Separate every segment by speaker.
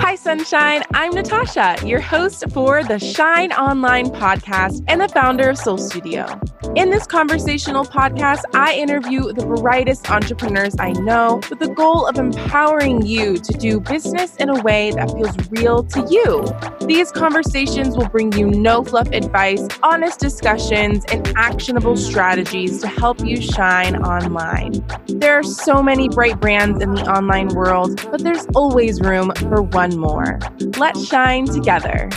Speaker 1: Hi, Sunshine. I'm Natasha, your host for the Shine Online podcast and the founder of Soul Studio. In this conversational podcast, I interview the brightest entrepreneurs I know with the goal of empowering you to do business in a way that feels real to you. These conversations will bring you no fluff advice, honest discussions, and actionable strategies to help you shine online. There are so many bright brands in the online world, but there's always room for one more. Let's shine together.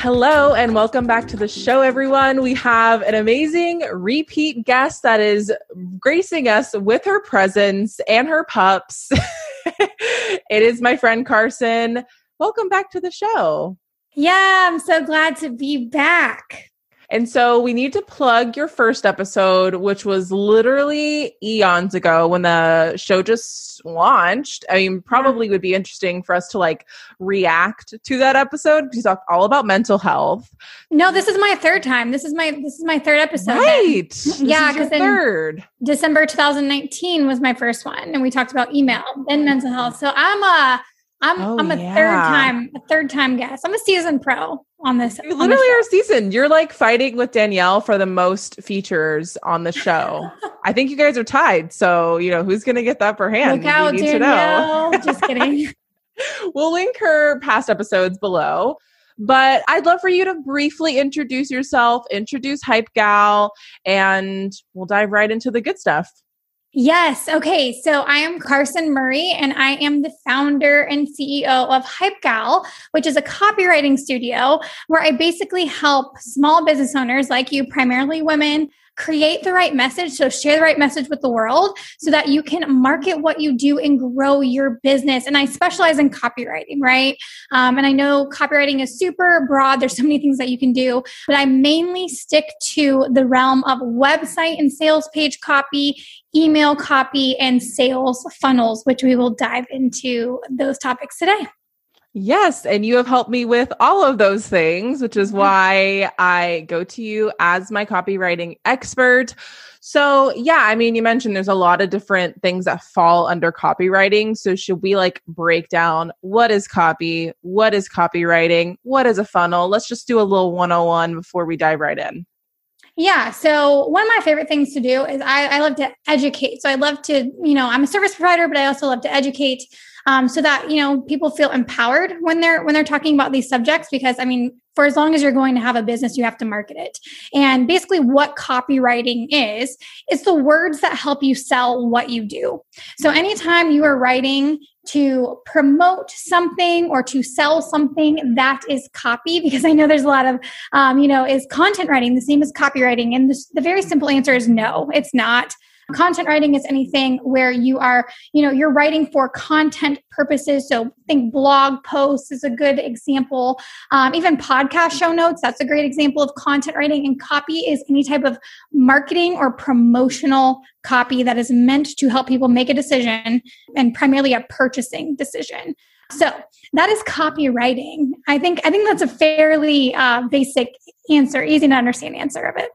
Speaker 1: Hello and welcome back to the show, everyone. We have an amazing repeat guest that is gracing us with her presence and her pups. it is my friend Karsen. Welcome back to the show.
Speaker 2: Yeah, I'm so glad to be back.
Speaker 1: And so we need to plug your first episode, which was literally eons ago when the show just launched. I mean, probably would be interesting for us to like react to that episode because you talked all about mental health.
Speaker 2: No, this is my third time. This is my this is my third episode.
Speaker 1: Right.
Speaker 2: yeah, because
Speaker 1: third.
Speaker 2: December 2019 was my first one, and we talked about email, then mental health. So I'm a I'm oh, I'm a yeah. third time a third time guest. I'm a season pro on this.
Speaker 1: You literally are season. You're like fighting with Danielle for the most features on the show. I think you guys are tied. So you know who's going to get that upper hand.
Speaker 2: Look out, Danielle. Just kidding.
Speaker 1: we'll link her past episodes below. But I'd love for you to briefly introduce yourself, introduce Hype Gal, and we'll dive right into the good stuff.
Speaker 2: Yes. Okay. So I am Karsen Murray, and I am the founder and CEO of Hype Gal, which is a copywriting studio where I basically help small business owners like you, primarily women, create the right message. So share the right message with the world so that you can market what you do and grow your business. And I specialize in copywriting, right? Um, and I know copywriting is super broad. There's so many things that you can do, but I mainly stick to the realm of website and sales page copy, email copy, and sales funnels, which we will dive into those topics today.
Speaker 1: Yes, and you have helped me with all of those things, which is mm-hmm. why I go to you as my copywriting expert. So, yeah, I mean, you mentioned there's a lot of different things that fall under copywriting. So, should we like break down what is copy? What is copywriting? What is a funnel? Let's just do a little 101 before we dive right in.
Speaker 2: Yeah. So one of my favorite things to do is I, I love to educate. So I love to, you know, I'm a service provider, but I also love to educate um, so that you know people feel empowered when they're when they're talking about these subjects because i mean for as long as you're going to have a business you have to market it. And basically what copywriting is it's the words that help you sell what you do. So anytime you are writing to promote something or to sell something that is copy because i know there's a lot of um, you know is content writing the same as copywriting? And this, the very simple answer is no it's not Content writing is anything where you are, you know, you're writing for content purposes. So think blog posts is a good example. Um, even podcast show notes, that's a great example of content writing. And copy is any type of marketing or promotional copy that is meant to help people make a decision and primarily a purchasing decision. So that is copywriting. I think I think that's a fairly uh, basic answer, easy to understand answer of it.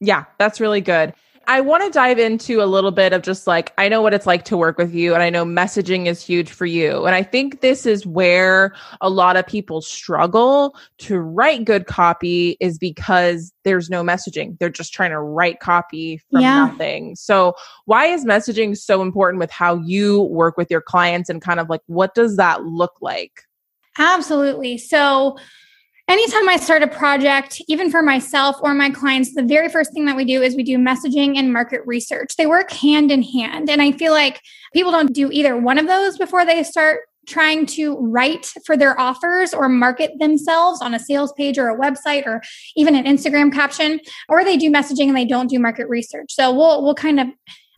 Speaker 1: Yeah, that's really good. I want to dive into a little bit of just like, I know what it's like to work with you, and I know messaging is huge for you. And I think this is where a lot of people struggle to write good copy, is because there's no messaging. They're just trying to write copy from yeah. nothing. So, why is messaging so important with how you work with your clients, and kind of like, what does that look like?
Speaker 2: Absolutely. So, anytime I start a project, even for myself or my clients, the very first thing that we do is we do messaging and market research. They work hand in hand. And I feel like people don't do either one of those before they start trying to write for their offers or market themselves on a sales page or a website or even an Instagram caption or they do messaging and they don't do market research. So we'll we'll kind of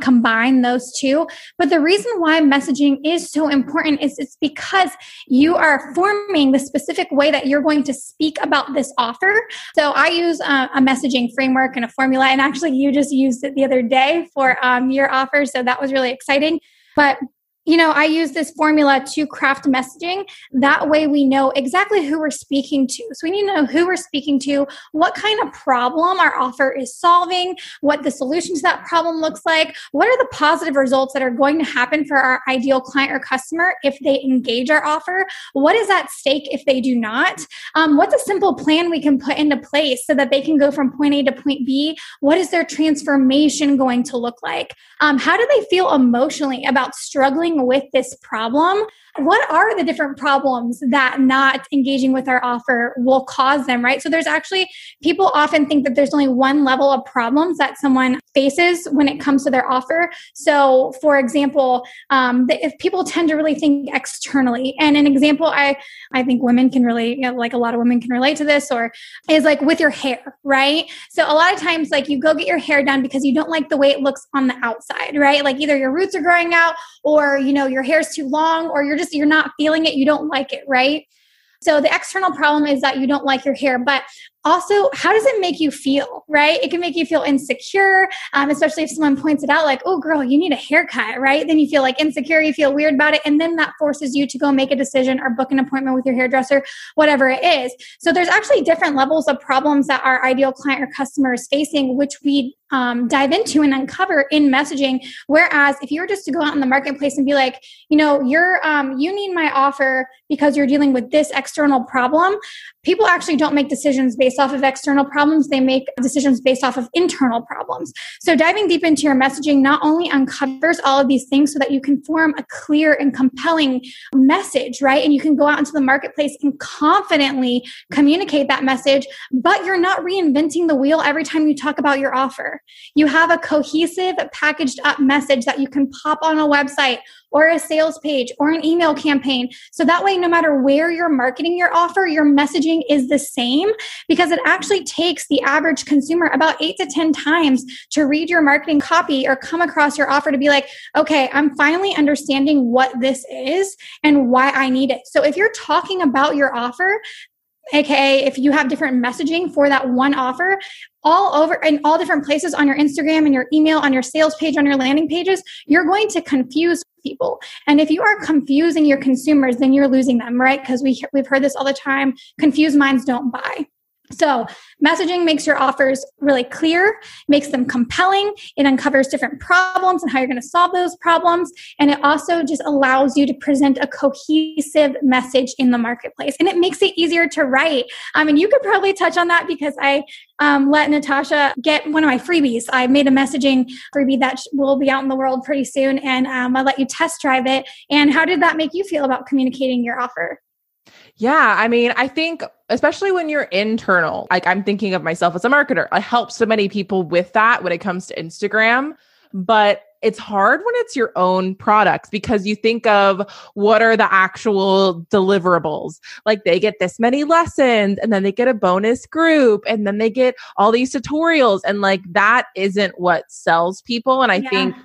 Speaker 2: combine those two. But the reason why messaging is so important is it's because you are forming the specific way that you're going to speak about this offer. So I use a, a messaging framework and a formula, and actually, you just used it the other day for um, your offer. So that was really exciting. But you know, I use this formula to craft messaging. That way we know exactly who we're speaking to. So we need to know who we're speaking to, what kind of problem our offer is solving, what the solution to that problem looks like, what are the positive results that are going to happen for our ideal client or customer if they engage our offer, what is at stake if they do not, um, what's a simple plan we can put into place so that they can go from point A to point B, what is their transformation going to look like, um, how do they feel emotionally about struggling with this problem what are the different problems that not engaging with our offer will cause them, right? So there's actually, people often think that there's only one level of problems that someone faces when it comes to their offer. So, for example, um, if people tend to really think externally, and an example I, I think women can really, you know, like a lot of women can relate to this, or is like with your hair, right? So, a lot of times, like you go get your hair done because you don't like the way it looks on the outside, right? Like either your roots are growing out, or you know, your hair's too long, or you're just, you're not feeling it, you don't like it, right? So the external problem is that you don't like your hair, but also how does it make you feel right? It can make you feel insecure um, especially if someone points it out like oh girl you need a haircut right? Then you feel like insecure you feel weird about it and then that forces you to go make a decision or book an appointment with your hairdresser whatever it is. So there's actually different levels of problems that our ideal client or customer is facing which we um, dive into and uncover in messaging. Whereas if you were just to go out in the marketplace and be like you know you're um, you need my offer because you're dealing with this external problem people actually don't make decisions based based off of external problems, they make decisions based off of internal problems. So, diving deep into your messaging not only uncovers all of these things so that you can form a clear and compelling message, right? And you can go out into the marketplace and confidently communicate that message, but you're not reinventing the wheel every time you talk about your offer. You have a cohesive, packaged up message that you can pop on a website or a sales page or an email campaign. So that way, no matter where you're marketing your offer, your messaging is the same because it actually takes the average consumer about eight to 10 times to read your marketing copy or come across your offer to be like, okay, I'm finally understanding what this is and why I need it. So if you're talking about your offer, aka if you have different messaging for that one offer all over in all different places on your instagram and your email on your sales page on your landing pages you're going to confuse people. And if you are confusing your consumers then you're losing them right? Because we, we've heard this all the time confused minds don't buy so, messaging makes your offers really clear, makes them compelling. It uncovers different problems and how you're going to solve those problems. And it also just allows you to present a cohesive message in the marketplace. And it makes it easier to write. I mean, you could probably touch on that because I um, let Natasha get one of my freebies. I made a messaging freebie that will be out in the world pretty soon. And um, I'll let you test drive it. And how did that make you feel about communicating your offer?
Speaker 1: Yeah, I mean, I think especially when you're internal, like I'm thinking of myself as a marketer, I help so many people with that when it comes to Instagram, but it's hard when it's your own products because you think of what are the actual deliverables. Like they get this many lessons and then they get a bonus group and then they get all these tutorials and like that isn't what sells people and I yeah. think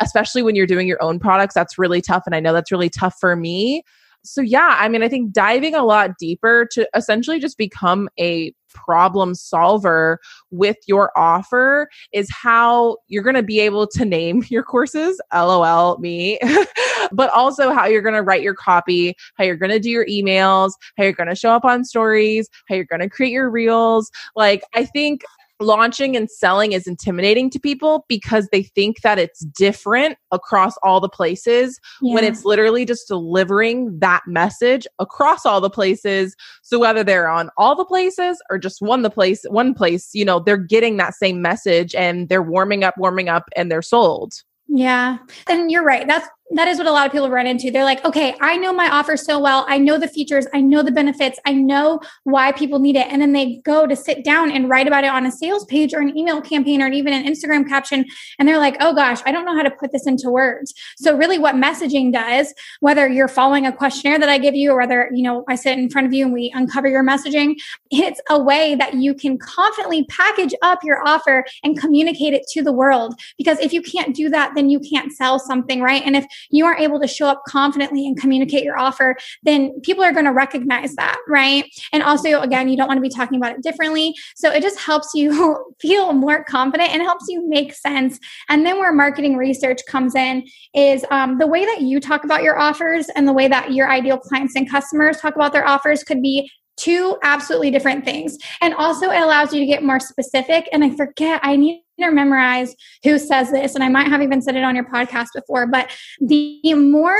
Speaker 1: especially when you're doing your own products that's really tough and I know that's really tough for me so yeah, I mean, I think diving a lot deeper to essentially just become a problem solver with your offer is how you're going to be able to name your courses, lol, me, but also how you're going to write your copy, how you're going to do your emails, how you're going to show up on stories, how you're going to create your reels. Like, I think launching and selling is intimidating to people because they think that it's different across all the places yeah. when it's literally just delivering that message across all the places so whether they're on all the places or just one the place one place you know they're getting that same message and they're warming up warming up and they're sold
Speaker 2: yeah. And you're right. That's that is what a lot of people run into. They're like, okay, I know my offer so well. I know the features. I know the benefits. I know why people need it. And then they go to sit down and write about it on a sales page or an email campaign or even an Instagram caption. And they're like, oh gosh, I don't know how to put this into words. So really what messaging does, whether you're following a questionnaire that I give you or whether, you know, I sit in front of you and we uncover your messaging, it's a way that you can confidently package up your offer and communicate it to the world. Because if you can't do that, then you can't sell something, right? And if you aren't able to show up confidently and communicate your offer, then people are going to recognize that, right? And also, again, you don't want to be talking about it differently. So it just helps you feel more confident and helps you make sense. And then where marketing research comes in is um, the way that you talk about your offers and the way that your ideal clients and customers talk about their offers could be two absolutely different things. And also, it allows you to get more specific. And I forget, I need to memorize who says this, and I might have even said it on your podcast before, but the more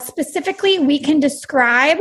Speaker 2: specifically we can describe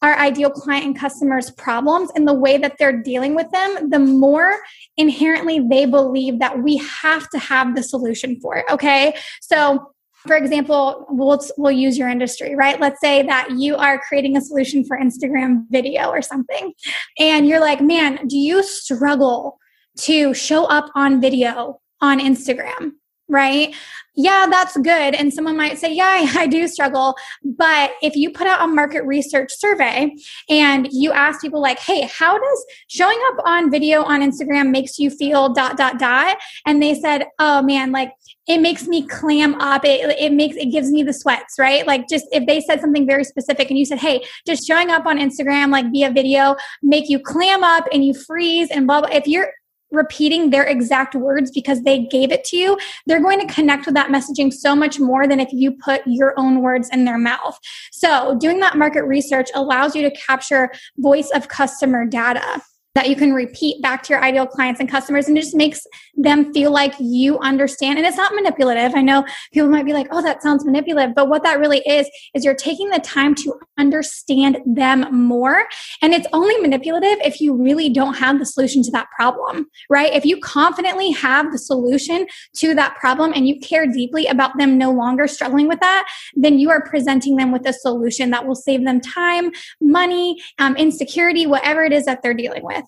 Speaker 2: our ideal client and customers' problems and the way that they're dealing with them, the more inherently they believe that we have to have the solution for it. Okay. So, for example, we'll, we'll use your industry, right? Let's say that you are creating a solution for Instagram video or something, and you're like, man, do you struggle to show up on video on Instagram? Right? Yeah, that's good. And someone might say, Yeah, I, do struggle. But if you put out a market research survey and you ask people, like, Hey, how does showing up on video on Instagram makes you feel dot, dot, dot? And they said, Oh man, like it makes me clam up. It, it makes, it gives me the sweats, right? Like just if they said something very specific and you said, Hey, just showing up on Instagram, like via video, make you clam up and you freeze and blah, blah. If you're, repeating their exact words because they gave it to you, they're going to connect with that messaging so much more than if you put your own words in their mouth. So, doing that market research allows you to capture voice of customer data that you can repeat back to your ideal clients and customers and it just makes them feel like you understand. And it's not manipulative. I know people might be like oh that sounds manipulative but what that really is is you're taking the time to understand them more. And it's only manipulative if you really don't have the solution to that problem right? If you confidently have the solution to that problem and you care deeply about them no longer struggling with that then you are presenting them with a solution that will save them time money um, insecurity whatever it is that they're dealing with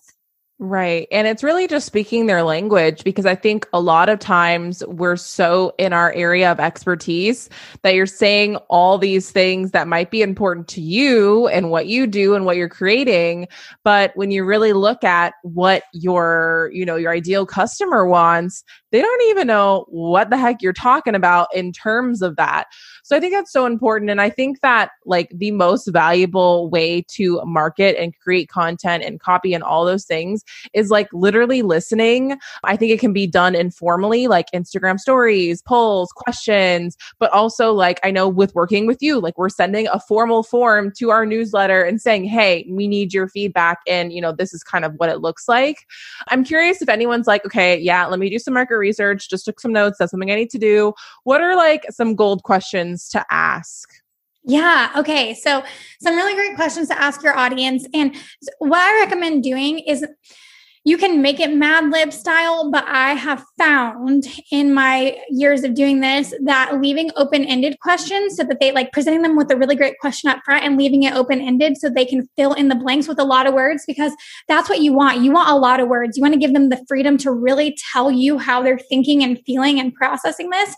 Speaker 1: Right. And it's really just speaking their language because I think a lot of times we're so in our area of expertise that you're saying all these things that might be important to you and what you do and what you're creating. But when you really look at what your, you know, your ideal customer wants, they don't even know what the heck you're talking about in terms of that. So I think that's so important. And I think that like the most valuable way to market and create content and copy and all those things is like literally listening. I think it can be done informally, like Instagram stories, polls, questions, but also like I know with working with you, like we're sending a formal form to our newsletter and saying, hey, we need your feedback. And, you know, this is kind of what it looks like. I'm curious if anyone's like, okay, yeah, let me do some market research, just took some notes, that's something I need to do. What are like some gold questions? to ask?
Speaker 2: Yeah. Okay. So, some really great questions to ask your audience. And what I recommend doing is you can make it Mad Lib style, but I have found in my years of doing this that leaving open ended questions so that they like presenting them with a really great question up front and leaving it open ended so they can fill in the blanks with a lot of words because that's what you want. You want a lot of words. You want to give them the freedom to really tell you how they're thinking and feeling and processing this.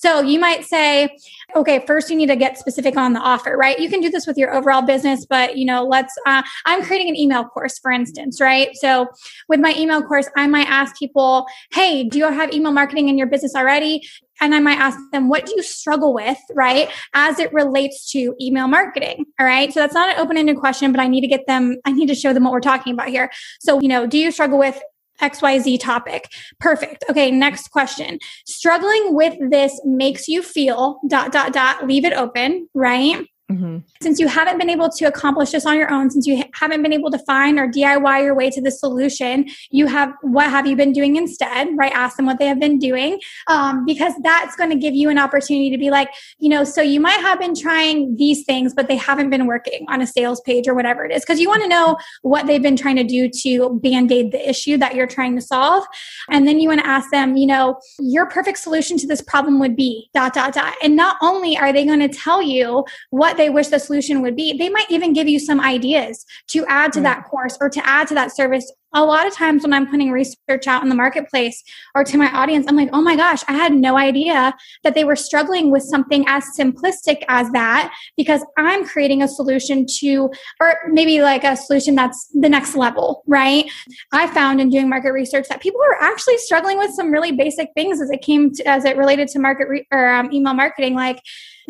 Speaker 2: So you might say, okay, first you need to get specific on the offer, right? You can do this with your overall business, but you know, let's, uh, I'm creating an email course, for instance, right? So with my email course, I might ask people, hey, do you have email marketing in your business already? And I might ask them, what do you struggle with, right? As it relates to email marketing. All right. So that's not an open ended question, but I need to get them, I need to show them what we're talking about here. So, you know, do you struggle with XYZ topic. Perfect. Okay, next question. Struggling with this makes you feel dot dot dot leave it open, right? Mm-hmm. Since you haven't been able to accomplish this on your own, since you haven't been able to find or DIY your way to the solution, you have what have you been doing instead? Right? Ask them what they have been doing, um, because that's going to give you an opportunity to be like, you know, so you might have been trying these things, but they haven't been working on a sales page or whatever it is, because you want to know what they've been trying to do to band aid the issue that you're trying to solve, and then you want to ask them, you know, your perfect solution to this problem would be dot dot dot, and not only are they going to tell you what they wish the solution would be, they might even give you some ideas to add to that course or to add to that service a lot of times when I'm putting research out in the marketplace or to my audience, I'm like, oh my gosh, I had no idea that they were struggling with something as simplistic as that because I'm creating a solution to, or maybe like a solution that's the next level, right? I found in doing market research that people were actually struggling with some really basic things as it came to, as it related to market re- or um, email marketing, like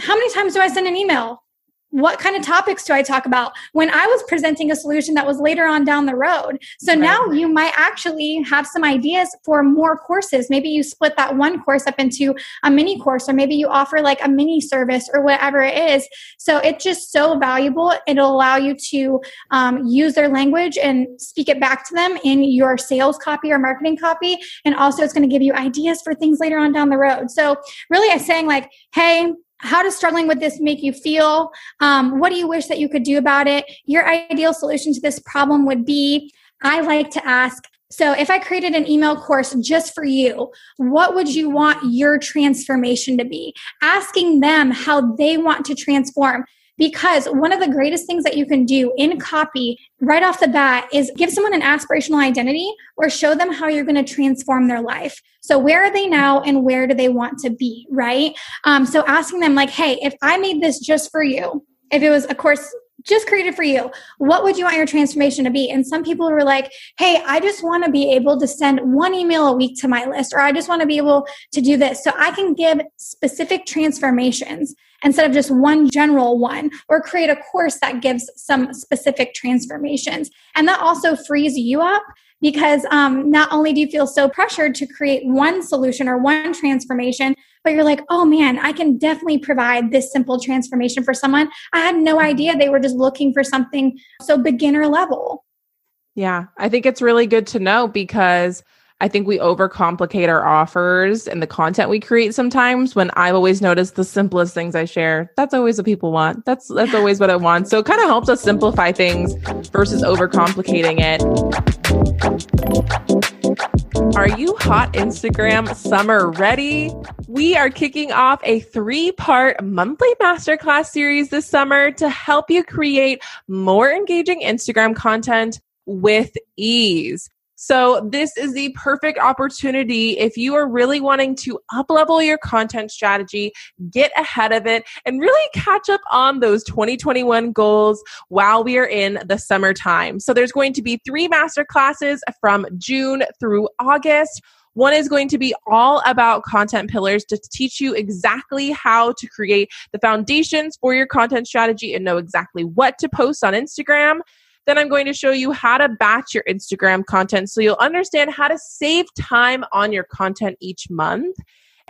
Speaker 2: how many times do I send an email? What kind of topics do I talk about when I was presenting a solution that was later on down the road? So right. now you might actually have some ideas for more courses. Maybe you split that one course up into a mini course, or maybe you offer like a mini service or whatever it is. So it's just so valuable. It'll allow you to um, use their language and speak it back to them in your sales copy or marketing copy. And also, it's going to give you ideas for things later on down the road. So, really, I'm saying, like, hey, how does struggling with this make you feel? Um, what do you wish that you could do about it? Your ideal solution to this problem would be I like to ask, so if I created an email course just for you, what would you want your transformation to be? Asking them how they want to transform. Because one of the greatest things that you can do in copy right off the bat is give someone an aspirational identity or show them how you're going to transform their life. So, where are they now and where do they want to be, right? Um, so, asking them, like, hey, if I made this just for you, if it was, of course, just created for you. What would you want your transformation to be? And some people were like, hey, I just want to be able to send one email a week to my list, or I just want to be able to do this. So I can give specific transformations instead of just one general one, or create a course that gives some specific transformations. And that also frees you up because um, not only do you feel so pressured to create one solution or one transformation, but you're like, oh man, I can definitely provide this simple transformation for someone. I had no idea they were just looking for something so beginner level.
Speaker 1: Yeah, I think it's really good to know because I think we overcomplicate our offers and the content we create sometimes when I've always noticed the simplest things I share. That's always what people want. That's that's always what I want. So it kind of helps us simplify things versus overcomplicating it. Are you hot Instagram summer ready? We are kicking off a three part monthly masterclass series this summer to help you create more engaging Instagram content with ease. So this is the perfect opportunity if you are really wanting to uplevel your content strategy, get ahead of it, and really catch up on those 2021 goals while we are in the summertime. So there's going to be three master classes from June through August. One is going to be all about content pillars to teach you exactly how to create the foundations for your content strategy and know exactly what to post on Instagram. Then I'm going to show you how to batch your Instagram content so you'll understand how to save time on your content each month.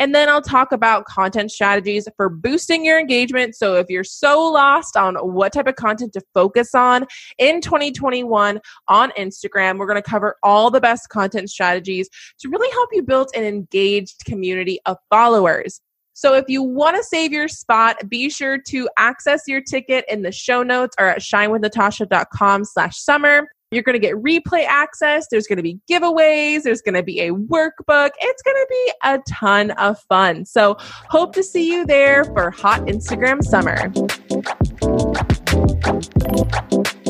Speaker 1: And then I'll talk about content strategies for boosting your engagement. So if you're so lost on what type of content to focus on in 2021 on Instagram, we're going to cover all the best content strategies to really help you build an engaged community of followers. So if you want to save your spot, be sure to access your ticket in the show notes or at shinewithnatasha.com slash summer. You're going to get replay access. There's going to be giveaways. There's going to be a workbook. It's going to be a ton of fun. So hope to see you there for Hot Instagram Summer.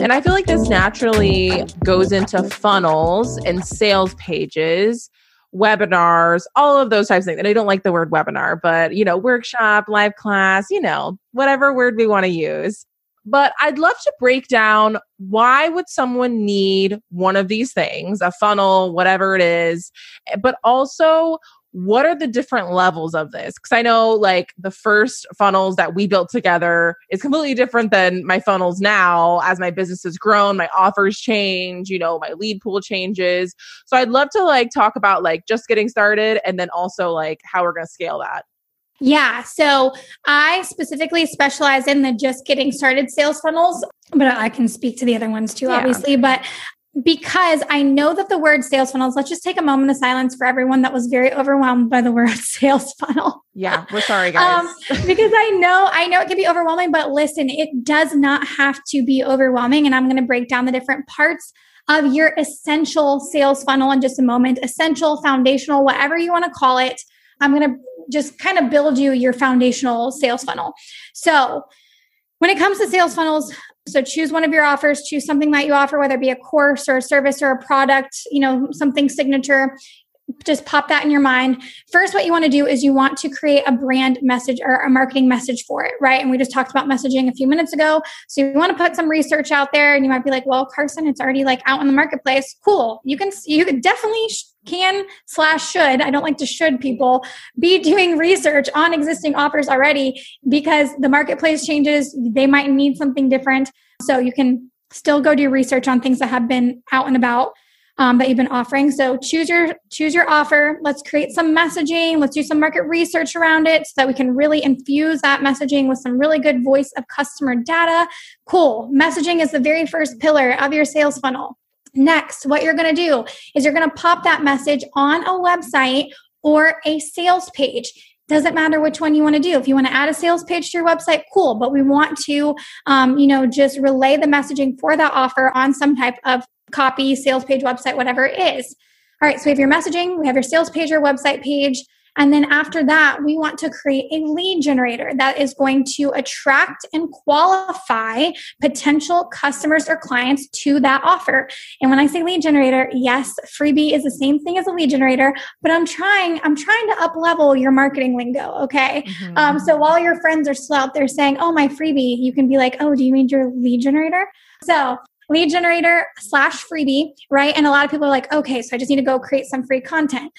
Speaker 1: And I feel like this naturally goes into funnels and sales pages webinars, all of those types of things. And I don't like the word webinar, but you know, workshop, live class, you know, whatever word we want to use. But I'd love to break down why would someone need one of these things, a funnel, whatever it is, eh, but also what are the different levels of this? Because I know like the first funnels that we built together is completely different than my funnels now as my business has grown, my offers change, you know, my lead pool changes. So I'd love to like talk about like just getting started and then also like how we're going to scale that.
Speaker 2: Yeah. So I specifically specialize in the just getting started sales funnels, but I can speak to the other ones too, yeah. obviously. But because I know that the word sales funnels, let's just take a moment of silence for everyone that was very overwhelmed by the word sales funnel.
Speaker 1: Yeah, we're sorry, guys. um,
Speaker 2: because I know, I know it can be overwhelming, but listen, it does not have to be overwhelming. And I'm going to break down the different parts of your essential sales funnel in just a moment, essential, foundational, whatever you want to call it. I'm going to just kind of build you your foundational sales funnel. So, when it comes to sales funnels, So choose one of your offers, choose something that you offer, whether it be a course or a service or a product, you know, something signature just pop that in your mind. First, what you want to do is you want to create a brand message or a marketing message for it, right? And we just talked about messaging a few minutes ago. So you want to put some research out there and you might be like, well, Karsen, it's already like out in the marketplace. Cool. You can, you can definitely can slash should, I don't like to should people be doing research on existing offers already because the marketplace changes. They might need something different. So you can still go do research on things that have been out and about um, that you've been offering. So choose your choose your offer. Let's create some messaging. Let's do some market research around it so that we can really infuse that messaging with some really good voice of customer data. Cool. Messaging is the very first pillar of your sales funnel. Next, what you're going to do is you're going to pop that message on a website or a sales page doesn't matter which one you want to do if you want to add a sales page to your website cool but we want to um, you know just relay the messaging for that offer on some type of copy, sales page, website, whatever it is. All right, so we have your messaging, we have your sales page or website page. And then after that, we want to create a lead generator that is going to attract and qualify potential customers or clients to that offer. And when I say lead generator, yes, freebie is the same thing as a lead generator, but I'm trying, I'm trying to up level your marketing lingo. Okay. Mm-hmm. Um, so while your friends are still out there saying, oh, my freebie, you can be like, oh, do you mean your lead generator? So lead generator slash freebie, right? And a lot of people are like, okay, so I just need to go create some free content.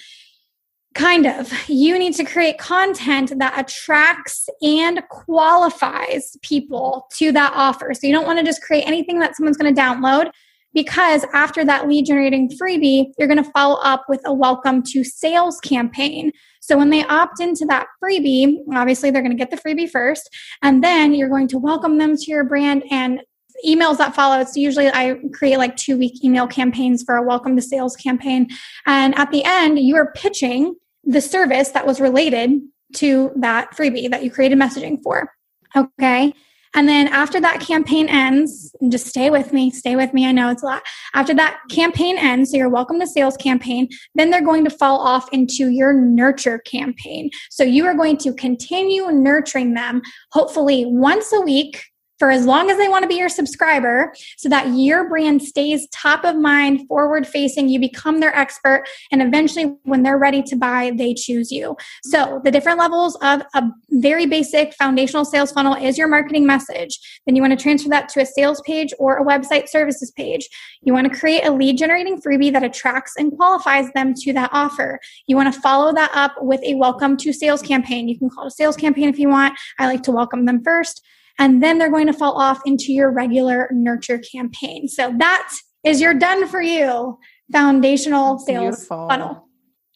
Speaker 2: Kind of. You need to create content that attracts and qualifies people to that offer. So you don't want to just create anything that someone's going to download because after that lead generating freebie, you're going to follow up with a welcome to sales campaign. So when they opt into that freebie, obviously they're going to get the freebie first, and then you're going to welcome them to your brand and emails that follow it's usually i create like two week email campaigns for a welcome to sales campaign and at the end you are pitching the service that was related to that freebie that you created messaging for okay and then after that campaign ends, just stay with me, stay with me. I know it's a lot. After that campaign ends, so your welcome to sales campaign, then they're going to fall off into your nurture campaign. So you are going to continue nurturing them, hopefully once a week for as long as they want to be your subscriber so that your brand stays top of mind, forward facing, you become their expert, and eventually when they're ready to buy, they choose you. So, the different levels of a very basic foundational sales funnel is your marketing message. Then you want to transfer that to a sales page or a website services page. You want to create a lead generating freebie that attracts and qualifies them to that offer. You want to follow that up with a welcome to sales campaign. You can call it a sales campaign if you want. I like to welcome them first and then they're going to fall off into your regular nurture campaign. So that is your done for you foundational sales Beautiful. funnel.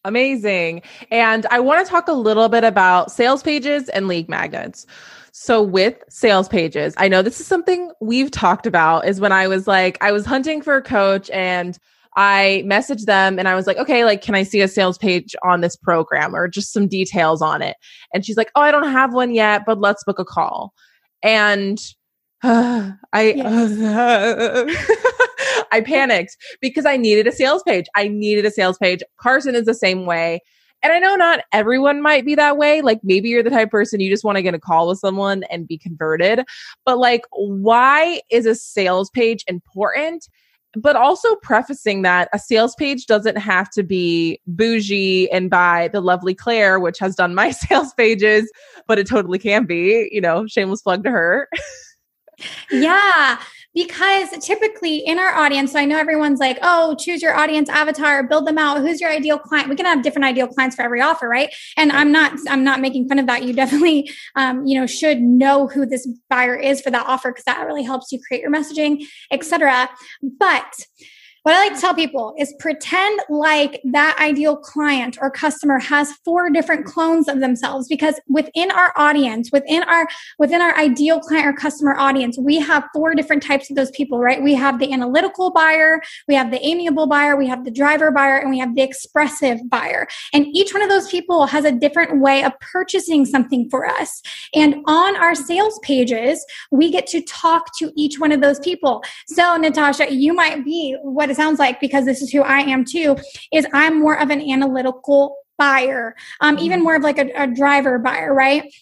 Speaker 1: Amazing. And I want to talk a little bit about sales pages and lead magnets. So with sales pages, I know this is something we've talked about is when I was like I was hunting for a coach and I messaged them and I was like, okay, like, can I see a sales page on this program or just some details on it? And she's like, oh, I don't have one yet, but let's book a call and uh, I uh, I panicked because I needed a sales page. I needed a sales page. Karsen is the same way. And I know not everyone might be that way. Like maybe you're the type person you just want to get a call with someone and be converted. But like, why is a sales page important? But also prefacing that a sales page doesn't have to be bougie and by the lovely Claire, which has done my sales pages, but it totally can be, you know, shameless plug to her.
Speaker 2: yeah because typically in our audience so i know everyone's like oh choose your audience avatar build them out. Who's your ideal client? We can have different ideal clients for every offer right? And i'm not i'm not making fun of that. You definitely um, you know should know who this buyer is for that offer because that really helps you create your messaging etc but what I like to tell people is pretend like that ideal client or customer has four different clones of themselves because within our audience, within our within our ideal client or customer audience, we have four different types of those people, right? We have the analytical buyer, we have the amiable buyer, we have the driver buyer, and we have the expressive buyer. And each one of those people has a different way of purchasing something for us. And on our sales pages, we get to talk to each one of those people. So, Natasha, you might be what sounds like, because this is who I am too, is I'm more of an analytical buyer, um, even mm-hmm. more of like a, a driver buyer, right?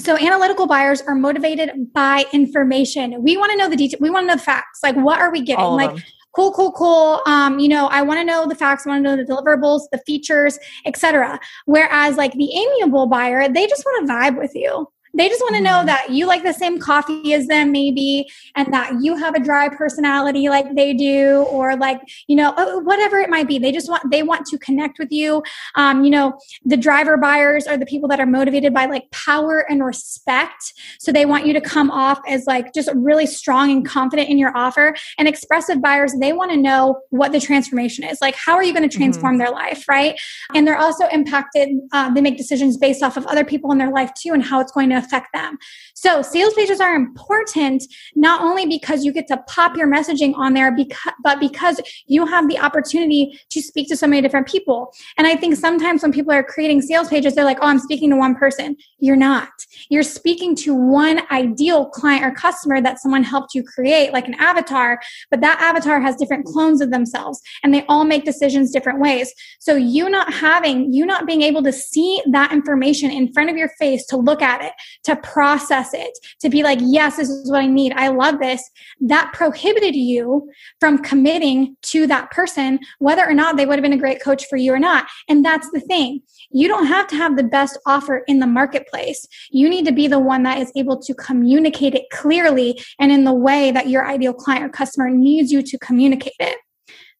Speaker 2: so analytical buyers are motivated by information. We want to know the detail. We want to know the facts. Like, what are we getting? like, them. cool, cool, cool. Um, you know, I want to know the facts. I want to know the deliverables, the features, etc. Whereas, like the amiable buyer, they just want to vibe with you. They just want to know mm-hmm. that you like the same coffee as them, maybe, and that you have a dry personality like they do, or like, you know, uh, whatever it might be. They just want, they want to connect with you. Um, you know, the driver buyers are the people that are motivated by like power and respect. So they want you to come off as like just really strong and confident in your offer. And expressive buyers, they want to know what the transformation is. Like, how are you going to transform mm-hmm. their life, right? And they're also impacted, uh, they make decisions based off of other people in their life too and how it's going to affect them. So sales pages are important not only because you get to pop your messaging on there, because, but because you have the opportunity to speak to so many different people. And I think sometimes when people are creating sales pages, they're like, oh, I'm speaking to one person. You're not. You're speaking to one ideal client or customer that someone helped you create, like an avatar, but that avatar has different clones of themselves and they all make decisions different ways. So you not having, you not being able to see that information in front of your face to look at it, to process it, to be like, yes, this is what I need. I love this. That prohibited you from committing to that person, whether or not they would have been a great coach for you or not. And that's the thing. You don't have to have the best offer in the marketplace. You need to be the one that is able to communicate it clearly and in the way that your ideal client or customer needs you to communicate it.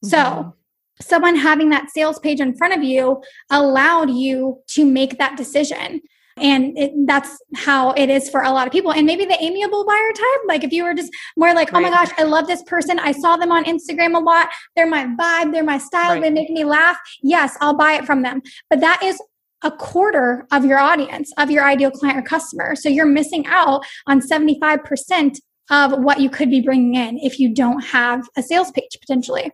Speaker 2: Mm-hmm. So, someone having that sales page in front of you allowed you to make that decision and it, that's how it is for a lot of people. And maybe the amiable buyer type like if you were just more like right. oh my gosh i love this person. I saw them on instagram a lot. They're my vibe. They're my style. Right. they make me laugh. Yes i'll buy it from them. But that is a quarter of your audience of your ideal client or customer. So you're missing out on 75% of what you could be bringing in if you don't have a sales page potentially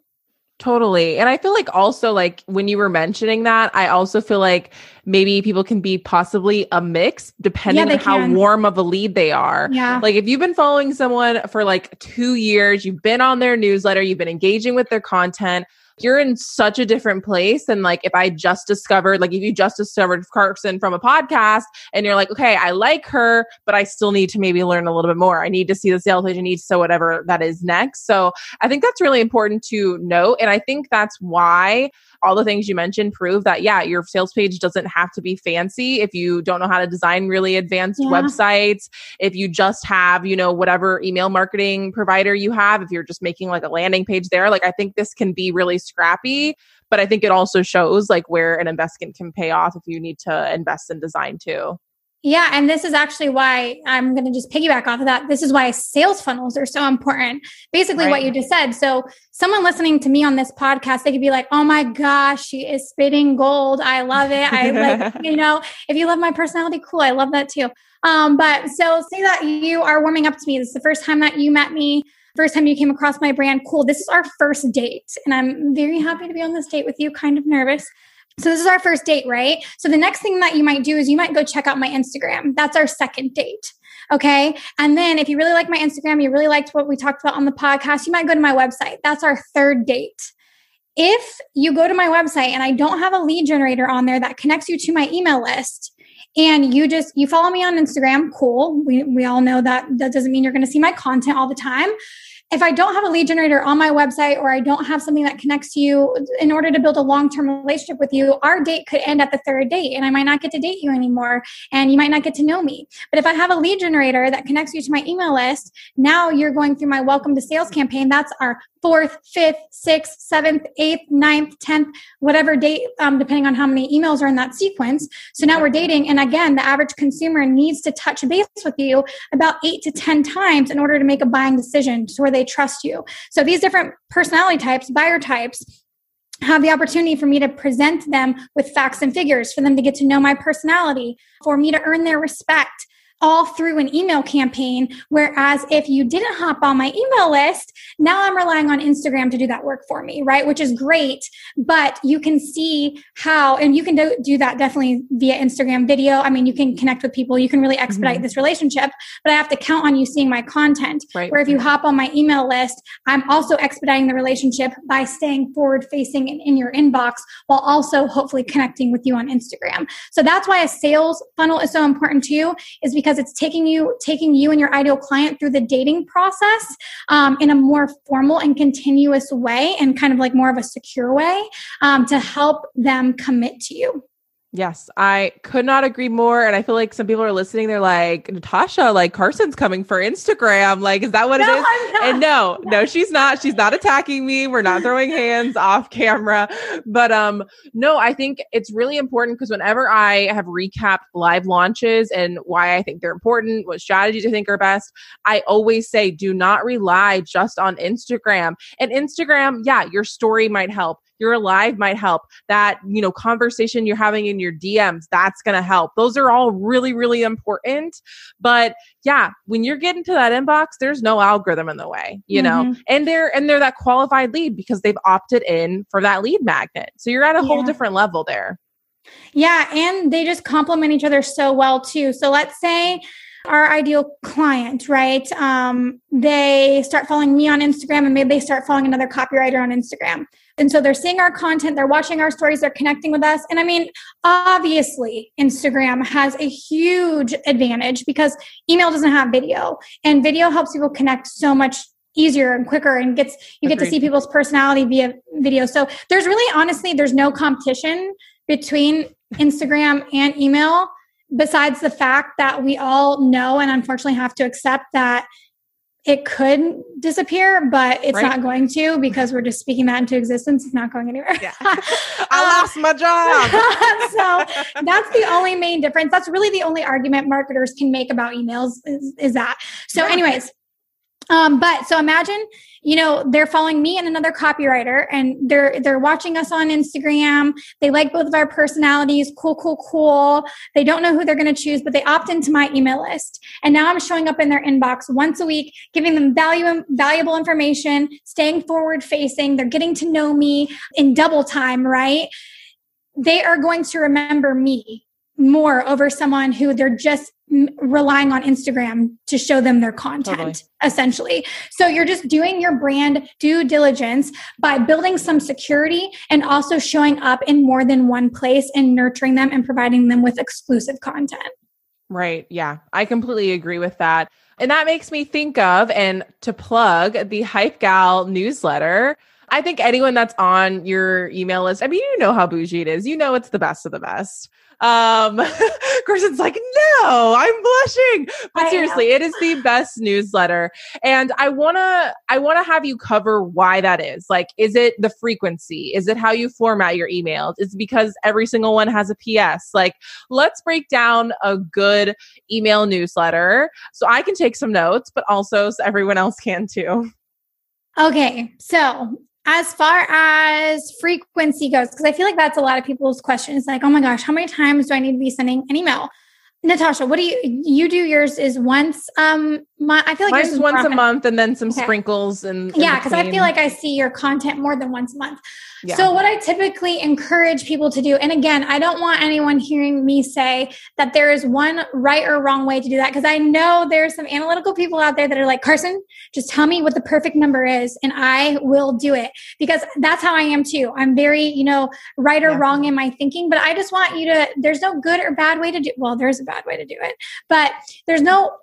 Speaker 1: Totally. And I feel like also like when you were mentioning that, I also feel like maybe people can be possibly a mix depending yeah, on how warm of a lead they are.
Speaker 2: Yeah.
Speaker 1: Like if you've been following someone for like 2 years, you've been on their newsletter, you've been engaging with their content, you're in such a different place And like if I just discovered, like if you just discovered Karsen from a podcast and you're like, okay, I like her, but I still need to maybe learn a little bit more. I need to see the sales page. I need to so whatever that is next. So I think that's really important to note. And I think that's why all the things you mentioned prove that, yeah, your sales page doesn't have to be fancy if you don't know how to design really advanced yeah. websites, if you just have, you know, whatever email marketing provider you have, if you're just making like a landing page there. Like, I think this can be really scrappy, but I think it also shows like where an investment can pay off if you need to invest in design too.
Speaker 2: Yeah, and this is actually why I'm going to just piggyback off of that. This is why sales funnels are so important. Basically, right. what you just said. So, someone listening to me on this podcast, they could be like, "Oh my gosh, she is spitting gold. I love it. I like, you know, if you love my personality, cool. I love that too." Um, but so say that you are warming up to me. This is the first time that you met me first time you came across my brand, cool. This is our first date. And I'm very happy to be on this date with you, kind of nervous. So this is our first date, right? So the next thing that you might do is you might go check out my Instagram. That's our second date. Okay. And then if you really like my Instagram, you really liked what we talked about on the podcast, you might go to my website. That's our third date. If you go to my website and I don't have a lead generator on there that connects you to my email list, and you just you follow me on Instagram, cool. We we all know that that doesn't mean you're going to see my content all the time if I don't have a lead generator on my website or I don't have something that connects you in order to build a long term relationship with you, our date could end at the third date and I might not get to date you anymore and you might not get to know me. But if I have a lead generator that connects you to my email list, now you're going through my welcome to sales campaign. That's our fourth, fifth, sixth, seventh, eighth, ninth, tenth, whatever date, um, depending on how many emails are in that sequence. So now we're dating. And again, the average consumer needs to touch base with you about eight to 10 times in order to make a buying decision to where they trust you. So these different personality types, buyer types, have the opportunity for me to present them with facts and figures, for them to get to know my personality, for me to earn their respect, all through an email campaign. Whereas if you didn't hop on my email list, now I'm relying on Instagram to do that work for me, right? Which is great. But you can see how, and you can do, do that definitely via Instagram video. I mean, you can connect with people, you can really expedite mm-hmm. this relationship, but I have to count on you seeing my content. Right. Where if you hop on my email list, I'm also expediting the relationship by staying forward facing in, in your inbox while also hopefully connecting with you on Instagram. So that's why a sales funnel is so important too, is because because it's taking you taking you and your ideal client through the dating process um, in a more formal and continuous way and kind of like more of a secure way um, to help them commit to you
Speaker 1: Yes, I could not agree more. And I feel like some people are listening. They're like, Natasha, like Karsen's coming for Instagram. Like, is that what no, it is? And no, no, she's not. She's not attacking me. We're not throwing hands off camera. But um, no, I think it's really important because whenever I have recapped live launches and why I think they're important, what strategies I think are best, I always say do not rely just on Instagram. And Instagram, yeah, your story might help your live might help. That you know conversation you're having in your dms that's going to help. Those are all really really important. But yeah when you're getting to that inbox there's no algorithm in the way you mm-hmm. know and they're and they're that qualified lead because they've opted in for that lead magnet. So you're at a yeah. whole different level there.
Speaker 2: Yeah and they just complement each other so well too. So let's say our ideal client, right? Um, they start following me on Instagram and maybe they start following another copywriter on Instagram. And so they're seeing our content, they're watching our stories, they're connecting with us. And I mean, obviously, Instagram has a huge advantage because email doesn't have video, and video helps people connect so much easier and quicker and gets you Agreed. get to see people's personality via video. So there's really honestly there's no competition between Instagram and email besides the fact that we all know and unfortunately have to accept that it could disappear, but it's right. not going to because we're just speaking that into existence. It's not going anywhere. Yeah.
Speaker 1: I um, lost my job.
Speaker 2: so that's the only main difference. That's really the only argument marketers can make about emails is, is that. So, anyways, um, but so imagine, you know, they're following me and another copywriter and they're they're watching us on Instagram. They like both of our personalities, cool, cool, cool. They don't know who they're gonna choose, but they opt into my email list. And now I'm showing up in their inbox once a week, giving them value valuable information, staying forward facing. They're getting to know me in double time, right? They are going to remember me more over someone who they're just relying on Instagram to show them their content, totally. essentially. So you're just doing your brand due diligence by building some security and also showing up in more than one place and nurturing them and providing them with exclusive content.
Speaker 1: Right. Yeah. I completely agree with that. And that makes me think of and to plug the Hype Gal newsletter. I think anyone that's on your email list, I mean, you know how bougie it is. You know it's the best of the best. Um, Karsen's like, no, I'm blushing. But I seriously, know. it is the best newsletter. And I wanna, I wanna have you cover why that is. Like, is it the frequency? Is it how you format your emails? Is it because every single one has a PS? Like, let's break down a good email newsletter so I can take some notes, but also so everyone else can too.
Speaker 2: Okay, so as far as frequency goes, because I feel like that's a lot of people's questions like, oh my gosh, how many times do I need to be sending an email? Natasha, what do you you do? Yours is once um my, I feel like
Speaker 1: mine's once a month and then some okay. sprinkles and
Speaker 2: yeah, because I feel like I see your content more than once a month. Yeah. So, what I typically encourage people to do, and again, I don't want anyone hearing me say that there is one right or wrong way to do that because I know there's some analytical people out there that are like, Karsen, just tell me what the perfect number is and I will do it because that's how I am too. I'm very, you know, right or yeah. wrong in my thinking, but I just want you to, there's no good or bad way to do, well, there's a bad way to do it, but there's no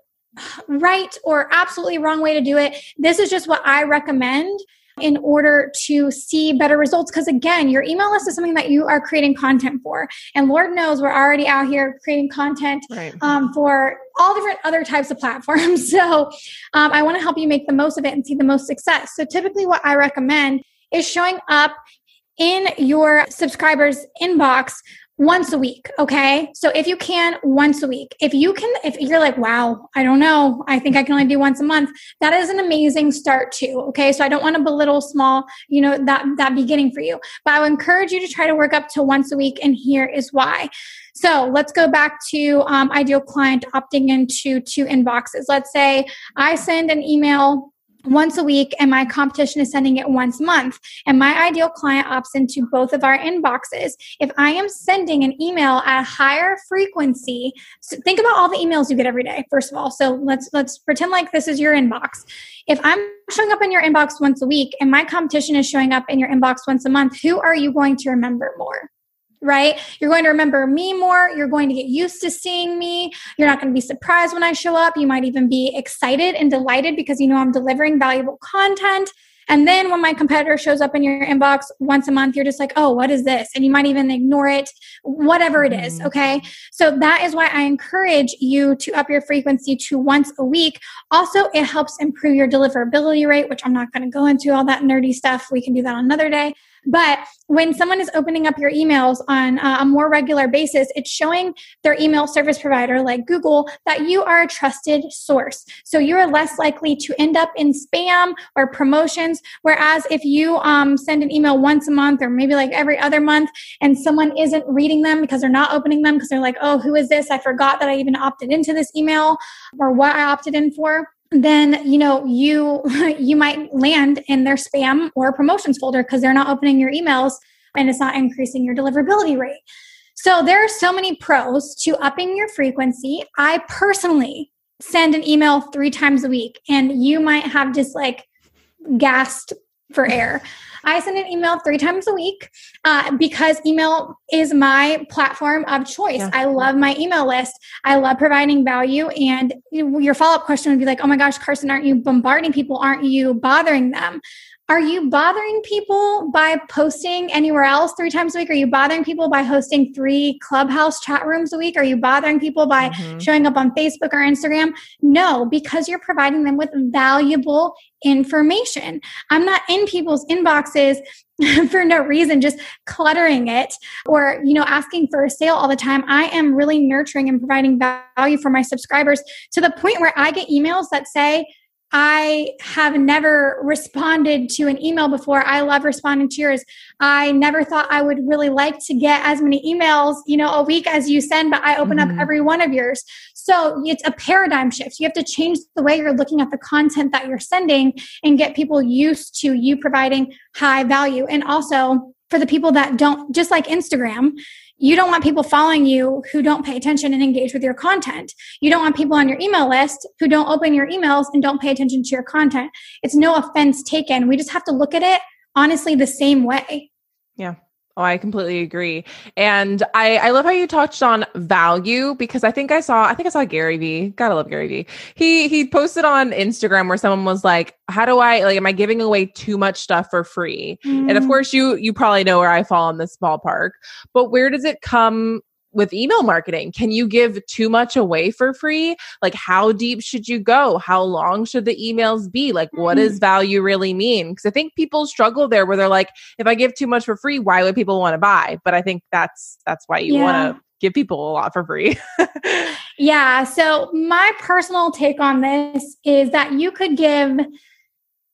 Speaker 2: right or absolutely wrong way to do it. This is just what I recommend in order to see better results. Because again, your email list is something that you are creating content for. And Lord knows we're already out here creating content right. um, for all different other types of platforms. So um, I want to help you make the most of it and see the most success. So typically, what I recommend is showing up in your subscribers' inbox once a week okay? So if you can once a week. If you can if you're like wow i don't know. I think i can only do once a month that is an amazing start too okay? So i don't want to belittle small you know that that beginning for you. But i would encourage you to try to work up to once a week and here is why. So let's go back to um, ideal client opting into two inboxes. Let's say i send an email once a week and my competition is sending it once a month. And my ideal client opts into both of our inboxes. If i am sending an email at a higher frequency so think about all the emails you get every day first of all. So let's let's pretend like this is your inbox. If i'm showing up in your inbox once a week and my competition is showing up in your inbox once a month who are you going to remember more right? You're going to remember me more. You're going to get used to seeing me. You're not going to be surprised when I show up. You might even be excited and delighted because you know I'm delivering valuable content. And then when my competitor shows up in your inbox once a month, you're just like, oh, what is this? And you might even ignore it, whatever it is. Mm-hmm. Okay. So that is why I encourage you to up your frequency to once a week. Also, it helps improve your deliverability rate, which I'm not going to go into all that nerdy stuff. We can do that another day. But when someone is opening up your emails on a more regular basis, it's showing their email service provider like Google that you are a trusted source. So you're less likely to end up in spam or promotions. Whereas if you um, send an email once a month or maybe like every other month and someone isn't reading them because they're not opening them because they're like, oh, who is this? I forgot that I even opted into this email or what I opted in for then you know you you might land in their spam or promotions folder because they're not opening your emails and it's not increasing your deliverability rate. So there are so many pros to upping your frequency. I personally send an email three times a week and you might have just like gasped for air I send an email three times a week uh, because email is my platform of choice. Yeah. I love my email list. I love providing value. And your follow up question would be like, oh my gosh, Karsen, aren't you bombarding people? Aren't you bothering them? Are you bothering people by posting anywhere else three times a week? Are you bothering people by hosting three clubhouse chat rooms a week? Are you bothering people by mm-hmm. showing up on Facebook or Instagram? No, because you're providing them with valuable information. I'm not in people's inboxes for no reason just cluttering it or you know asking for a sale all the time i am really nurturing and providing value for my subscribers to the point where i get emails that say I have never responded to an email before. I love responding to yours. I never thought I would really like to get as many emails, you know, a week as you send, but I open mm-hmm. up every one of yours. So it's a paradigm shift. You have to change the way you're looking at the content that you're sending and get people used to you providing high value. And also for the people that don't, just like Instagram, you don't want people following you who don't pay attention and engage with your content. You don't want people on your email list who don't open your emails and don't pay attention to your content. It's no offense taken. We just have to look at it honestly the same way.
Speaker 1: Yeah. Oh, I completely agree. And I, I love how you touched on value because I think I saw, I think I saw Gary Vee. Gotta love Gary Vee. He he posted on Instagram where someone was like, How do I like am I giving away too much stuff for free? Mm. And of mm. course you you probably know where I fall in this ballpark. But where does it come with email marketing? Can you give too much away for free? Like how deep should you go? How long should the emails be? Like what does mm-hmm. value really mean? Because i think people struggle there where they're like if i give too much for free why would people want to buy? But i think that's that's why you yeah. want to give people a lot for free.
Speaker 2: Yeah so my personal take on this is that you could give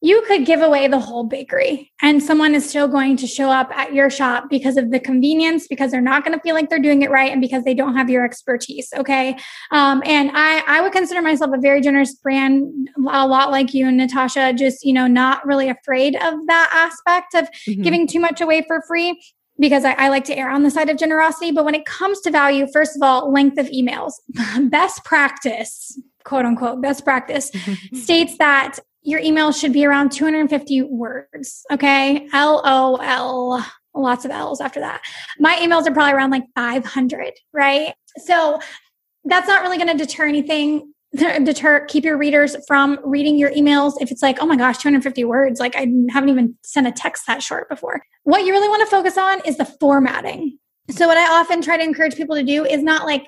Speaker 2: you could give away the whole bakery and someone is still going to show up at your shop because of the convenience because they're not going to feel like they're doing it right and because they don't have your expertise okay um, and i i would consider myself a very generous brand a lot like you natasha just you know not really afraid of that aspect of mm-hmm. giving too much away for free because I, I, like to err on the side of generosity. But when it comes to value, first of all, length of emails. Best practice, quote unquote, best practice states that your email should be around 250 words. Okay. LOL. Lots of L's after that. My emails are probably around like 500, right? So that's not really going to deter anything deter keep your readers from reading your emails if it's like oh my gosh 250 words like i haven't even sent a text that short before what you really want to focus on is the formatting so what i often try to encourage people to do is not like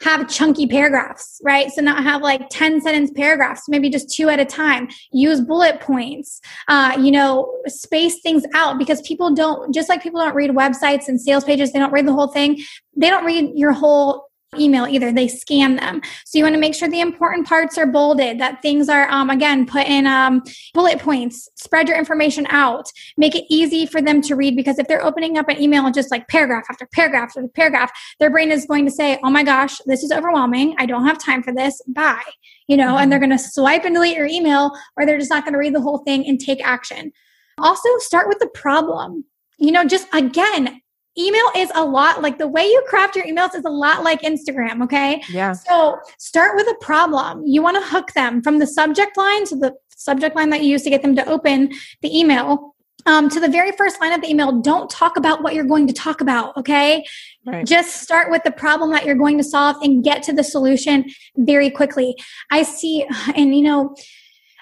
Speaker 2: have chunky paragraphs, right? So not have like 10 sentence paragraphs, maybe just two at a time. Use bullet points, uh, you know, space things out because people don't, just like people don't read websites and sales pages, they don't read the whole thing. They don't read your whole email either they scan them. So you want to make sure the important parts are bolded that things are um, again put in um, bullet points spread your information out make it easy for them to read because if they're opening up an email just like paragraph after paragraph after paragraph their brain is going to say oh my gosh this is overwhelming i don't have time for this bye you know mm-hmm. and they're going to swipe and delete your email or they're just not going to read the whole thing and take action. Also start with the problem. You know just again email is a lot like the way you craft your emails is a lot like Instagram, okay?
Speaker 1: Yeah.
Speaker 2: So start with a problem. You want to hook them from the subject line to the subject line that you use to get them to open the email. um, to the very first line of the email, don't talk about what you're going to talk about, okay? Right. Just start with the problem that you're going to solve and get to the solution very quickly. I see, and you know,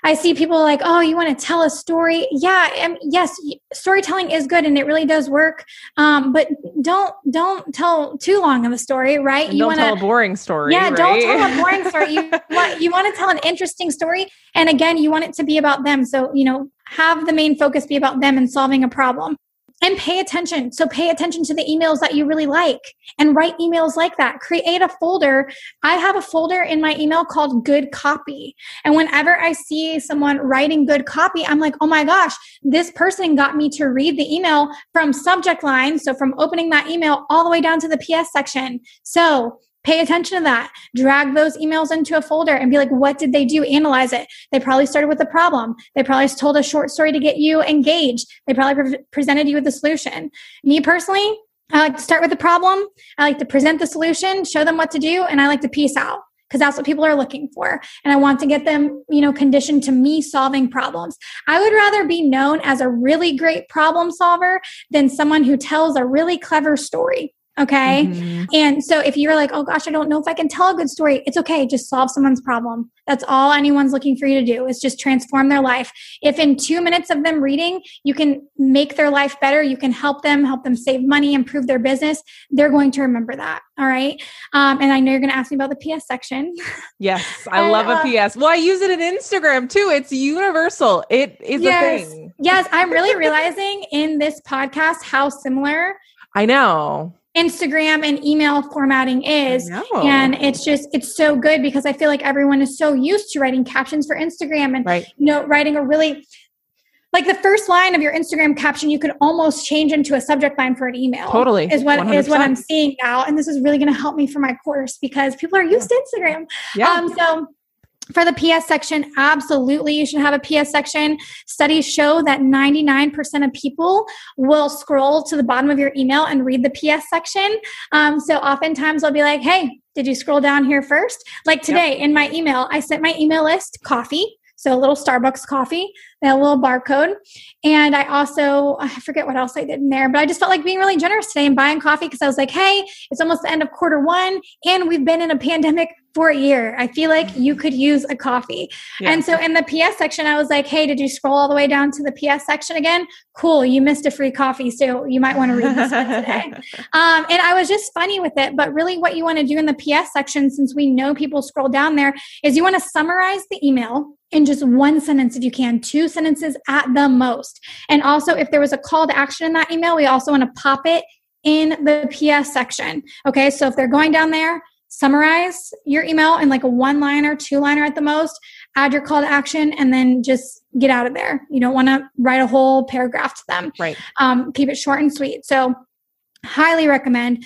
Speaker 2: I see people like, oh, you want to tell a story? Yeah, and yes, storytelling is good and it really does work. Um, but don't don't tell too long of a story, right?
Speaker 1: And you want to tell a boring story.
Speaker 2: Yeah,
Speaker 1: right?
Speaker 2: don't tell a boring story. You want you want to tell an interesting story, and again, you want it to be about them. So you know, have the main focus be about them and solving a problem and pay attention. So pay attention to the emails that you really like and write emails like that. Create a folder. I have a folder in my email called good copy. And whenever I see someone writing good copy, I'm like, oh my gosh, this person got me to read the email from subject line. So from opening that email all the way down to the PS section. So Pay attention to that. Drag those emails into a folder and be like, what did they do? Analyze it. They probably started with a problem. They probably told a short story to get you engaged. They probably pre- presented you with a solution. Me personally, I like to start with the problem. I like to present the solution, show them what to do, and I like to piece out because that's what people are looking for. And I want to get them, you know, conditioned to me solving problems. I would rather be known as a really great problem solver than someone who tells a really clever story. Okay. Mm-hmm. And so if you're like, oh gosh, I don't know if I can tell a good story, it's okay. Just solve someone's problem. That's all anyone's looking for you to do is just transform their life. If in two minutes of them reading, you can make their life better, you can help them, help them save money, improve their business, they're going to remember that. All right. Um, and I know you're going to ask me about the PS section.
Speaker 1: Yes. I and, love a uh, PS. Well, I use it in Instagram too. It's universal. It is
Speaker 2: yes,
Speaker 1: a thing.
Speaker 2: Yes. I'm really realizing in this podcast how similar
Speaker 1: I know
Speaker 2: Instagram and email formatting is. And it's just, it's so good because I feel like everyone is so used to writing captions for Instagram and, right. you know, writing a really, like the first line of your Instagram caption, you could almost change into a subject line for an email.
Speaker 1: Totally.
Speaker 2: Is what 100%. is what I'm seeing now. And this is really going to help me for my course because people are used to Instagram. Yeah. Um, so for the PS section, absolutely, you should have a PS section. Studies show that 99% of people will scroll to the bottom of your email and read the PS section. Um, so oftentimes I'll be like, hey, did you scroll down here first? Like today yep. in my email, I sent my email list coffee. So a little Starbucks coffee, a little barcode. And I also, I forget what else I did in there, but I just felt like being really generous today and buying coffee because I was like, hey, it's almost the end of quarter one and we've been in a pandemic for a year. I feel like you could use a coffee. Yeah. And so in the PS section, I was like, hey, did you scroll all the way down to the PS section again? Cool, you missed a free coffee. So you might want to read this one today. Um, and I was just funny with it. But really, what you want to do in the PS section, since we know people scroll down there, is you want to summarize the email in just one sentence if you can, two sentences at the most. And also, if there was a call to action in that email, we also want to pop it in the PS section. Okay, so if they're going down there, summarize your email in like a one liner, two liner at the most, add your call to action, and then just get out of there. You don't want to write a whole paragraph to them.
Speaker 1: Right.
Speaker 2: Um, keep it short and sweet. So, highly recommend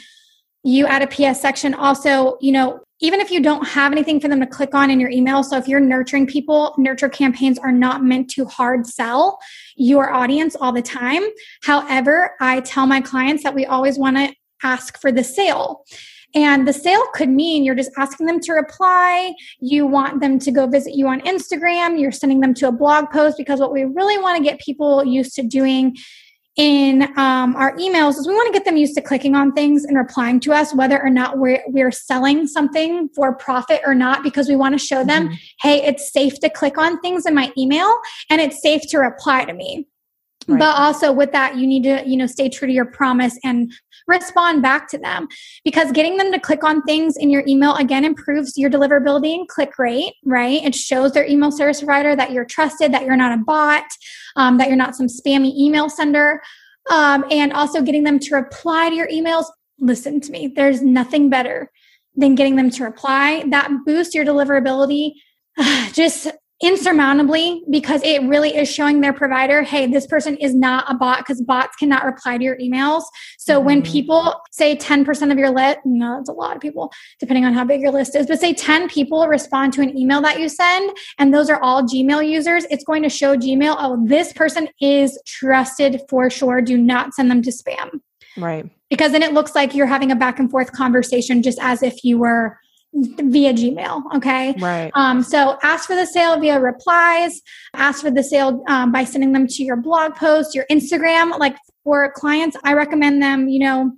Speaker 2: you add a PS section. Also, you know, even if you don't have anything for them to click on in your email, so if you're nurturing people, nurture campaigns are not meant to hard sell your audience all the time. However, I tell my clients that we always want to ask for the sale. And the sale could mean you're just asking them to reply. You want them to go visit you on Instagram. You're sending them to a blog post because what we really want to get people used to doing in um, our emails is we want to get them used to clicking on things and replying to us, whether or not we're, we're selling something for profit or not, because we want to show them, mm-hmm. hey, it's safe to click on things in my email and it's safe to reply to me. Right. But also with that, you need to, you know, stay true to your promise and respond back to them because getting them to click on things in your email again improves your deliverability and click rate, right? It shows their email service provider that you're trusted, that you're not a bot, um, that you're not some spammy email sender. Um, and also getting them to reply to your emails. Listen to me, there's nothing better than getting them to reply. That boosts your deliverability. Just insurmountably because it really is showing their provider hey this person is not a bot because bots cannot reply to your emails. So mm-hmm. when people say 10% of your list no that's a lot of people depending on how big your list is but say 10 people respond to an email that you send and those are all gmail users it's going to show gmail oh this person is trusted for sure do not send them to spam.
Speaker 1: Right.
Speaker 2: Because then it looks like you're having a back and forth conversation just as if you were via Gmail. Okay.
Speaker 1: Right.
Speaker 2: Um, so ask for the sale via replies, ask for the sale um, by sending them to your blog post, your Instagram. Like for clients, I recommend them, you know,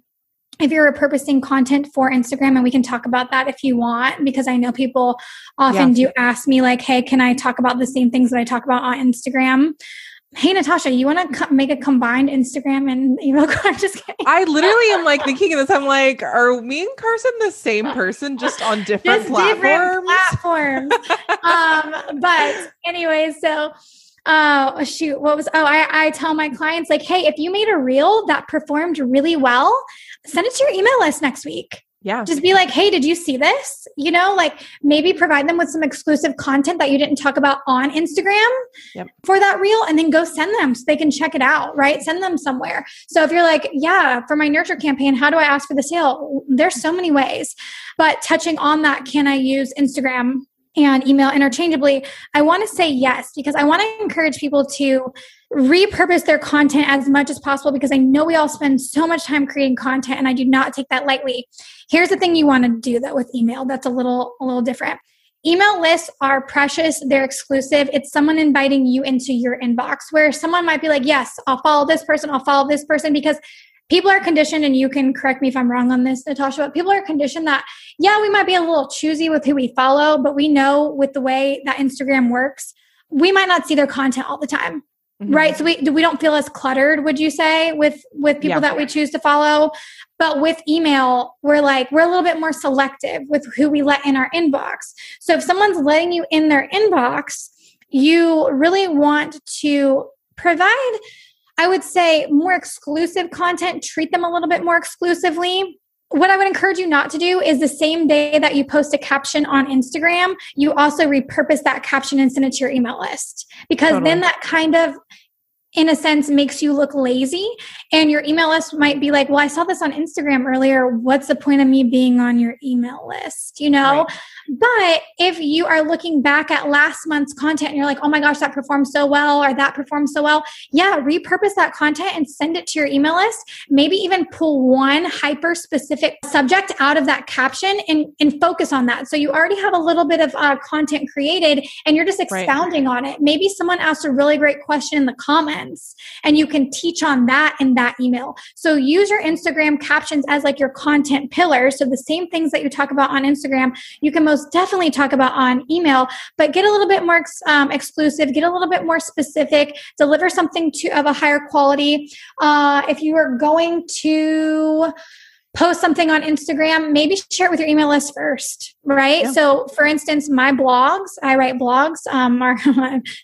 Speaker 2: if you're repurposing content for Instagram, and we can talk about that if you want, because I know people often yeah. do ask me, like, hey, can I talk about the same things that I talk about on Instagram? Hey, Natasha, you want to co- make a combined Instagram and email? I'm just kidding.
Speaker 1: I literally am like thinking of this. I'm like, are me and Karsen the same person, just on different just platforms?
Speaker 2: Different platforms. um, but anyway, so uh shoot what was oh I, I tell my clients like hey if you made a reel that performed really well send it to your email list next week.
Speaker 1: Yeah.
Speaker 2: Just be like, hey, did you see this? You know, like maybe provide them with some exclusive content that you didn't talk about on Instagram yep. for that reel and then go send them so they can check it out, right? Send them somewhere. So if you're like, yeah, for my nurture campaign, how do I ask for the sale? There's so many ways. But touching on that, can I use Instagram and email interchangeably, I want to say yes because I want to encourage people to repurpose their content as much as possible because I know we all spend so much time creating content and I do not take that lightly. Here's the thing you want to do though with email that's a little a little different. Email lists are precious, they're exclusive. It's someone inviting you into your inbox where someone might be like, "Yes, I'll follow this person, I'll follow this person because people are conditioned and you can correct me if i'm wrong on this natasha but people are conditioned that yeah we might be a little choosy with who we follow but we know with the way that instagram works we might not see their content all the time mm-hmm. right so we we don't feel as cluttered would you say with with people yeah. that we choose to follow but with email we're like we're a little bit more selective with who we let in our inbox so if someone's letting you in their inbox you really want to provide I would say more exclusive content, treat them a little bit more exclusively. What I would encourage you not to do is the same day that you post a caption on Instagram, you also repurpose that caption and send it to your email list. Because totally. then that kind of in a sense makes you look lazy. And your email list might be like well i saw this on instagram earlier. What's the point of me being on your email list you know? Right. but if you are looking back at last month's content and you're like oh my gosh that performed so well or that performed so well yeah repurpose that content and send it to your email list. Maybe even pull one hyper specific subject out of that caption and, and focus on that. So you already have a little bit of uh, content created and you're just expounding right. on it. Maybe someone asked a really great question in the comments and you can teach on that in that email. So use your Instagram captions as like your content pillar. So the same things that you talk about on Instagram, you can most definitely talk about on email, but get a little bit more um, exclusive, get a little bit more specific, deliver something to of a higher quality. Uh, if you are going to post something on Instagram, maybe share it with your email list first, right? Yeah. So, for instance, my blogs, I write blogs. Um, or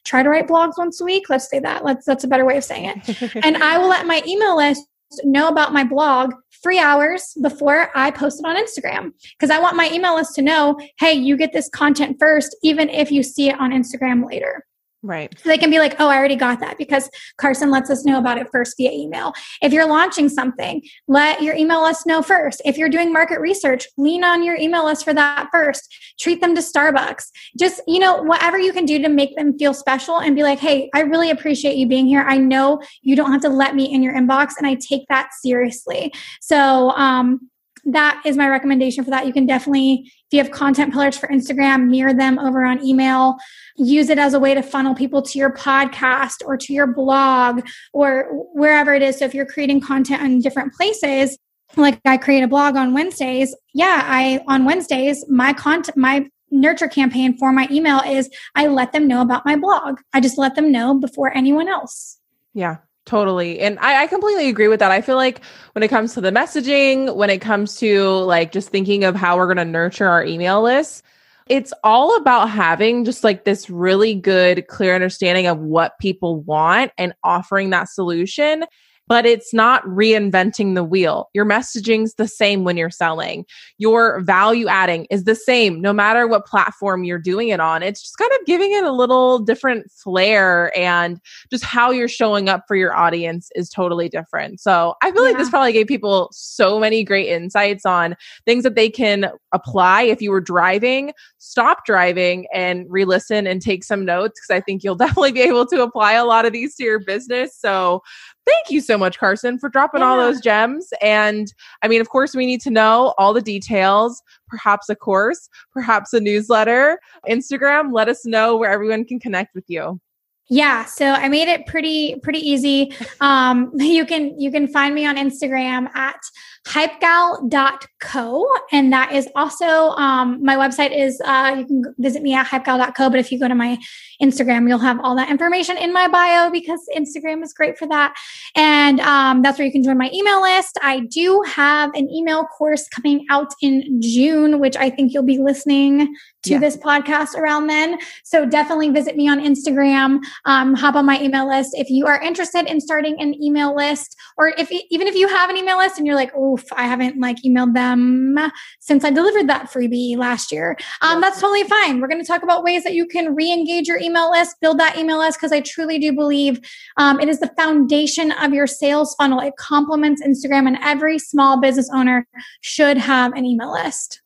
Speaker 2: try to write blogs once a week. Let's say that. Let's that's a better way of saying it. and I will let my email list know about my blog three hours before I post it on Instagram because I want my email list to know, hey, you get this content first, even if you see it on Instagram later.
Speaker 1: Right.
Speaker 2: So they can be like, oh, I already got that because Karsen lets us know about it first via email. If you're launching something, let your email list know first. If you're doing market research, lean on your email list for that first. Treat them to Starbucks. Just, you know, whatever you can do to make them feel special and be like, hey, I really appreciate you being here. I know you don't have to let me in your inbox and I take that seriously. So, um, that is my recommendation for that. You can definitely, if you have content pillars for Instagram, mirror them over on email. Use it as a way to funnel people to your podcast or to your blog or wherever it is. So if you're creating content in different places, like I create a blog on Wednesdays, yeah, I on Wednesdays, my content, my nurture campaign for my email is I let them know about my blog. I just let them know before anyone else.
Speaker 1: Yeah, Totally. And I, I, completely agree with that. I feel like when it comes to the messaging, when it comes to like just thinking of how we're going to nurture our email list, it's all about having just like this really good, clear understanding of what people want and offering that solution but it's not reinventing the wheel. Your messaging's the same when you're selling. Your value adding is the same no matter what platform you're doing it on. It's just kind of giving it a little different flair and just how you're showing up for your audience is totally different. So I feel yeah. like this probably gave people so many great insights on things that they can apply if you were driving, stop driving and re-listen and take some notes because I think you'll definitely be able to apply a lot of these to your business. So thank you so much, Karsen, for dropping yeah. all those gems. And I mean, of course, we need to know all the details, perhaps a course, perhaps a newsletter, Instagram. Let us know where everyone can connect with you.
Speaker 2: Yeah, so I made it pretty pretty easy. Um, you can you can find me on Instagram at hypegal.co. And that is also um, my website is uh, you can visit me at hypegal.co. But if you go to my Instagram, you'll have all that information in my bio because Instagram is great for that. And um, that's where you can join my email list. I do have an email course coming out in June, which I think you'll be listening to yeah. this podcast around then. So definitely visit me on Instagram, um, hop on my email list. If you are interested in starting an email list, or if even if you have an email list and you're like, oof, I haven't like emailed them since I delivered that freebie last year. Um, that's totally fine. We're going to talk about ways that you can re-engage your email list, build that email list, because I truly do believe um, it is the foundation of your sales funnel. It complements Instagram, and every small business owner should have an email list.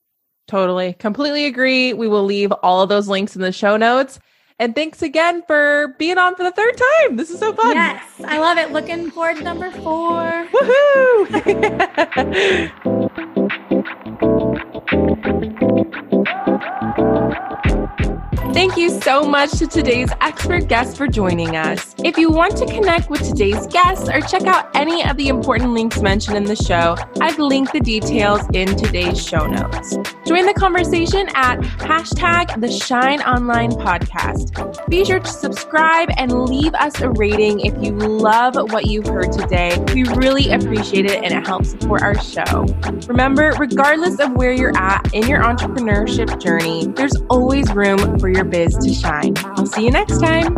Speaker 1: Totally. Completely agree. We will leave all of those links in the show notes. And thanks again for being on for the third time. This is so fun.
Speaker 2: Yes, I love it. Looking forward to number four.
Speaker 1: Woohoo! Thank you so much to today's expert guest for joining us. If you want to connect with today's guest or check out any of the important links mentioned in the show, I've linked the details in today's show notes. Join the conversation at hashtag the Shine Online Podcast. Be sure to subscribe and leave us a rating if you love what you've heard today. We really appreciate it and it helps support our show. Remember, regardless of where you're at in your entrepreneurship journey, there's always room for your biz to shine. I'll see you next time.